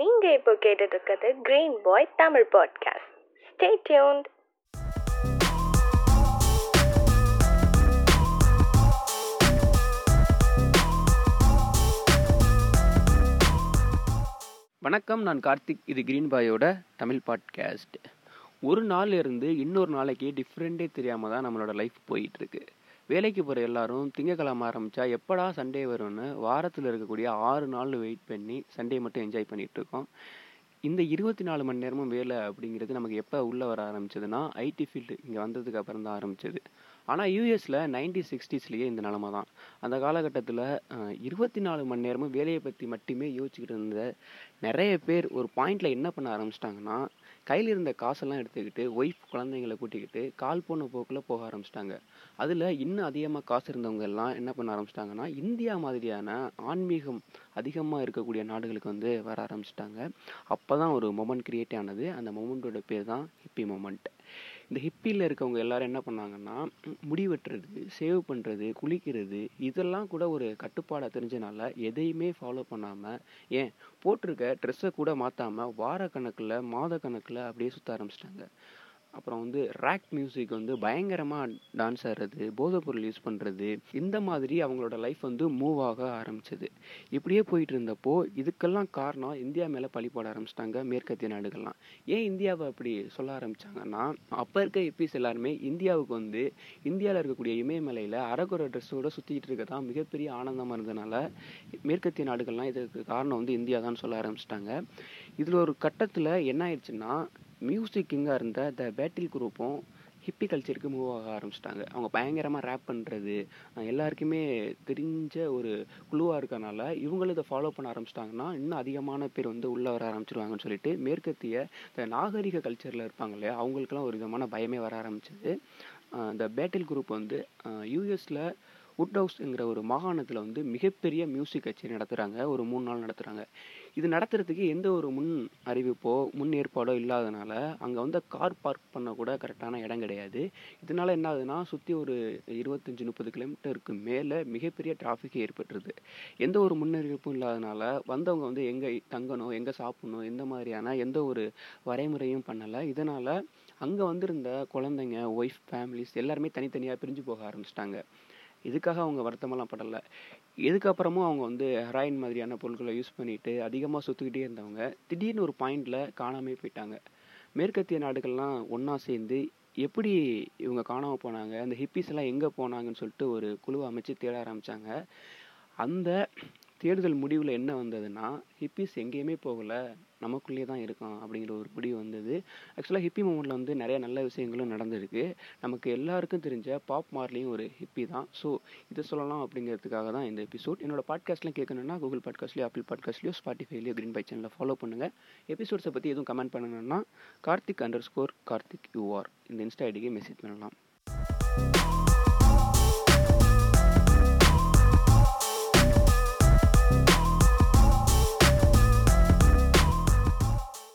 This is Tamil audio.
நீங்க இப்போ கேட்டுட்டு இருக்கிறது green boy Tamil podcast stay tuned வணக்கம் நான் கார்த்திக். இது கிரீன் பாயோட தமிழ் பாட்காஸ்ட் ஒரு நாள் இருந்து இன்னொரு நாளைக்கு டிஃப்ரெண்ட்டே தெரியாமல் தான் நம்மளோட லைஃப் போயிட்டு இருக்கு. வேலைக்கு போகிற எல்லாரும் திங்கக்கிழமை ஆரம்பித்தா எப்படா சண்டே வரும்னு வாரத்தில் இருக்கக்கூடிய ஆறு நாள் வெயிட் பண்ணி சண்டே மட்டும் என்ஜாய் பண்ணிகிட்டு இருக்கோம். இந்த இருபத்தி நாலு மணி நேரமும் வேலை அப்படிங்கிறது நமக்கு எப்போ உள்ளே வர ஆரம்பிச்சதுன்னா ஐடி ஃபீல்டு இங்கே வந்ததுக்கு அப்புறம் தான் ஆரம்பிச்சது. ஆனால் யூஎஸில் நைன்டி சிக்ஸ்டீஸ்லேயே இந்த நிலமை தான். அந்த காலகட்டத்தில் இருபத்தி நாலு மணி நேரமும் வேலையை பற்றி மட்டுமே யோசிச்சுக்கிட்டு இருந்த நிறைய பேர் ஒரு பாயிண்டில் என்ன பண்ண ஆரம்பிச்சிட்டாங்கன்னா கையில் இருந்த காசெல்லாம் எடுத்துக்கிட்டு ஒய்ஃப் குழந்தைங்களை கூட்டிக்கிட்டு கால் போன போக்கில் போக ஆரம்பிச்சிட்டாங்க. அதில் இன்னும் அதிகமாக காசு இருந்தவங்க எல்லாம் என்ன பண்ண ஆரம்பிச்சிட்டாங்கன்னா இந்தியா மாதிரியான ஆன்மீகம் அதிகமாக இருக்கக்கூடிய நாடுகளுக்கு வந்து வர ஆரம்பிச்சிட்டாங்க. அப்போ தான் ஒரு மொமெண்ட் கிரியேட் ஆனது. அந்த மொமெண்ட்டோட பேர் தான் ஹிப்பி மொமெண்ட் இந்த ஹிப்பியில் இருக்கவங்க எல்லாரும் என்ன பண்ணாங்கன்னா முடி வெட்டுறது சேவ் பண்ணுறது குளிக்கிறது இதெல்லாம் கூட ஒரு கட்டுப்பாடாக தெரிஞ்சனால எதையுமே ஃபாலோ பண்ணாமல் ஏன் போட்டிருக்க ட்ரெஸ்ஸை கூட மாற்றாமல் வார கணக்கில் மாத கணக்கில் அப்படியே சுற்ற ஆரம்பிச்சிட்டாங்க. அப்புறம் வந்து ரேக் மியூசிக் வந்து பயங்கரமாக டான்ஸ் ஆடுறது போதைப்பொருள் யூஸ் பண்ணுறது இந்த மாதிரி அவங்களோட லைஃப் வந்து மூவ் ஆக ஆரம்பிச்சது. இப்படியே போயிட்டு இருந்தப்போ இதுக்கெல்லாம் காரணம் இந்தியா மேலே பழி போட ஆரம்பிச்சிட்டாங்க மேற்கத்திய நாடுகள்லாம். ஏன் இந்தியாவை அப்படி சொல்ல ஆரம்பித்தாங்கன்னா அப்போ இருக்க எப்பிஸ் எல்லாருமே இந்தியாவுக்கு வந்து இந்தியாவில் இருக்கக்கூடிய இமயமலையில் அரகுர ட்ரெஸ்ஸோட சுற்றிக்கிட்டு இருக்க தான் மிகப்பெரிய ஆனந்தமாக இருந்ததுனால மேற்கத்திய நாடுகள்லாம் இதுக்கு காரணம் வந்து இந்தியா தான் சொல்ல ஆரம்பிச்சிட்டாங்க. இதில் ஒரு கட்டத்தில் என்ன ஆயிடுச்சுன்னா மியூசிக் கிங்காக இருந்த? த பேட்டில் குரூப்பும் ஹிப்பி கல்ச்சருக்கு மூவ் ஆக ஆரம்பிச்சிட்டாங்க. அவங்க பயங்கரமாக ரேப் பண்ணுறது எல்லாருக்குமே தெரிஞ்ச ஒரு குழுவாக இருக்கனால இவங்களும் இதை ஃபாலோ பண்ண ஆரம்பிச்சிட்டாங்கன்னா இன்னும் அதிகமான பேர் வந்து உள்ளே வர ஆரம்பிச்சிருவாங்கன்னு சொல்லிட்டு மேற்கத்திய இந்த நாகரிக கல்ச்சரில் இருப்பாங்க இல்லையா ஒரு விதமான பயமே வர ஆரம்பிச்சது. இந்த பேட்டில் குரூப் வந்து யூஎஸில் வுட் ஹவுஸ்ங்கிற ஒரு மாகாணத்தில் வந்து மிகப்பெரிய மியூசிக் கச்சேரி நடத்துகிறாங்க ஒரு மூணு நாள் நடத்துகிறாங்க இது நடத்துறதுக்கு எந்த ஒரு முன் அறிவிப்போ முன் ஏற்பாடோ இல்லாதனால அங்கே வந்து கார் பார்க் பண்ண கூட கரெக்டான இடம் கிடையாது. இதனால என்ன ஆகுதுன்னா சுற்றி ஒரு இருபத்தஞ்சி முப்பது கிலோமீட்டருக்கு மேலே மிகப்பெரிய டிராஃபிக் ஏற்பட்டுருது. எந்த ஒரு முன்னறிவிப்பும் இல்லாதனால வந்தவங்க வந்து எங்கே தங்கணும் எங்கே சாப்பிடணும் எந்த மாதிரியான எந்த ஒரு வரைமுறையும் பண்ணலை. இதனால் அங்கே வந்திருந்த குழந்தைங்க ஒய்ஃப் ஃபேமிலிஸ் எல்லாருமே தனித்தனியாக பிரிஞ்சு போக ஆரம்பிச்சிட்டாங்க. இதுக்காக அவங்க வருத்தமெல்லாம் படலை. இதுக்கப்புறமும் அவங்க வந்து ஹெராயின் மாதிரியான பொருட்களை யூஸ் பண்ணிட்டு அதிகமாக சுற்றிக்கிட்டே இருந்தவங்க திடீர்னு ஒரு பாயிண்டில் காணாமே போயிட்டாங்க. மேற்கத்திய நாடுகள்லாம் ஒன்றா சேர்ந்து எப்படி இவங்க காணாமல் போனாங்க அந்த ஹிப்பிஸ் எல்லாம் எங்கே போனாங்கன்னு சொல்லிட்டு ஒரு குழுவை அமைச்சு தேட ஆரம்பித்தாங்க அந்த தேடுதல் முடிவில் என்ன வந்ததுன்னா ஹிப்பிஸ் எங்கேயுமே போகலை நமக்குள்ளேயே தான் இருக்கும் அப்படிங்கிற ஒரு முடிவு வந்தது. ஆக்சுவலாக ஹிப்பி மூமெண்ட்டில் வந்து நிறைய நல்ல விஷயங்களும் நடந்திருக்கு. நமக்கு எல்லாருக்கும் தெரிஞ்ச பாப் மார்லியும் ஒரு ஹிப்பி தான். ஸோ இதை சொல்லலாம் அப்படிங்கிறதுக்காக தான் இந்த எபிசோட் என்னோட பாட்காஸ்ட்லாம் கேட்கணுன்னா கூகுள் பாட்காஸ்ட்லேயோ ஆப்பிள் பாட்காஸ்ட்லேயோ ஸ்பாட்டிஃபைலையோ க்ரீன் பை சேனலில் ஃபாலோ பண்ணுங்கள் எபிசோட்ஸை பற்றி எதுவும் கமெண்ட் பண்ணணும்னா Karthik underscore Karthik U R இந்த இன்ஸ்டா ஐடிக்கு மெசேஜ் பண்ணலாம்.